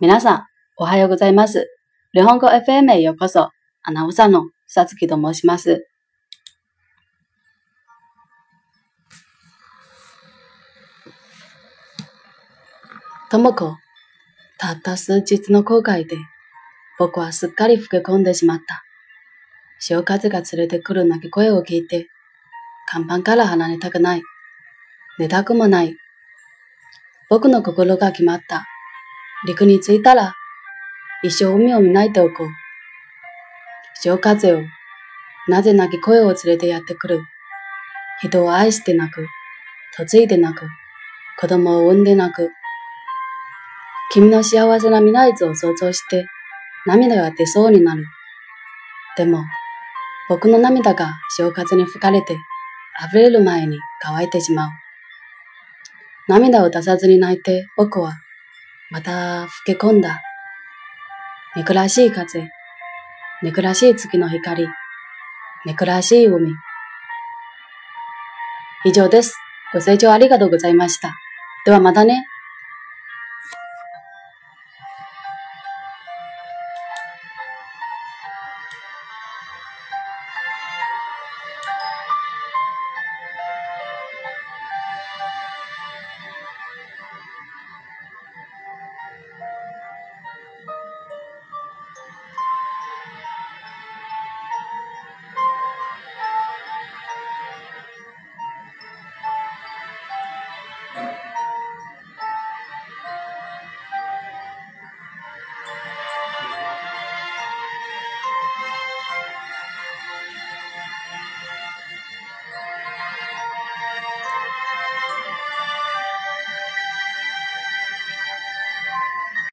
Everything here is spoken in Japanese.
皆さん、おはようございます。日本語 FM へようこそ。アナウンサーのさつきと申します。ともこ、たった数日の後悔で、僕はすっかり老け込んでしまった。潮風が連れてくる鳴き声を聞いて、看板から離れたくない。寝たくもない。僕の心が決まった。陸に着いたら、一生海を見ないておこう。潮風を、なぜ泣き声を連れてやってくる。人を愛して泣く。嫁いで泣く。子供を産んで泣く。君の幸せな未来図を想像して、涙が出そうになる。でも、僕の涙が潮風に吹かれて、溢れる前に乾いてしまう。涙を出さずに泣いて僕はまた吹け込んだ。憎らしい風、憎らしい月の光、憎らしい海。以上です。ご清聴ありがとうございました。ではまたね。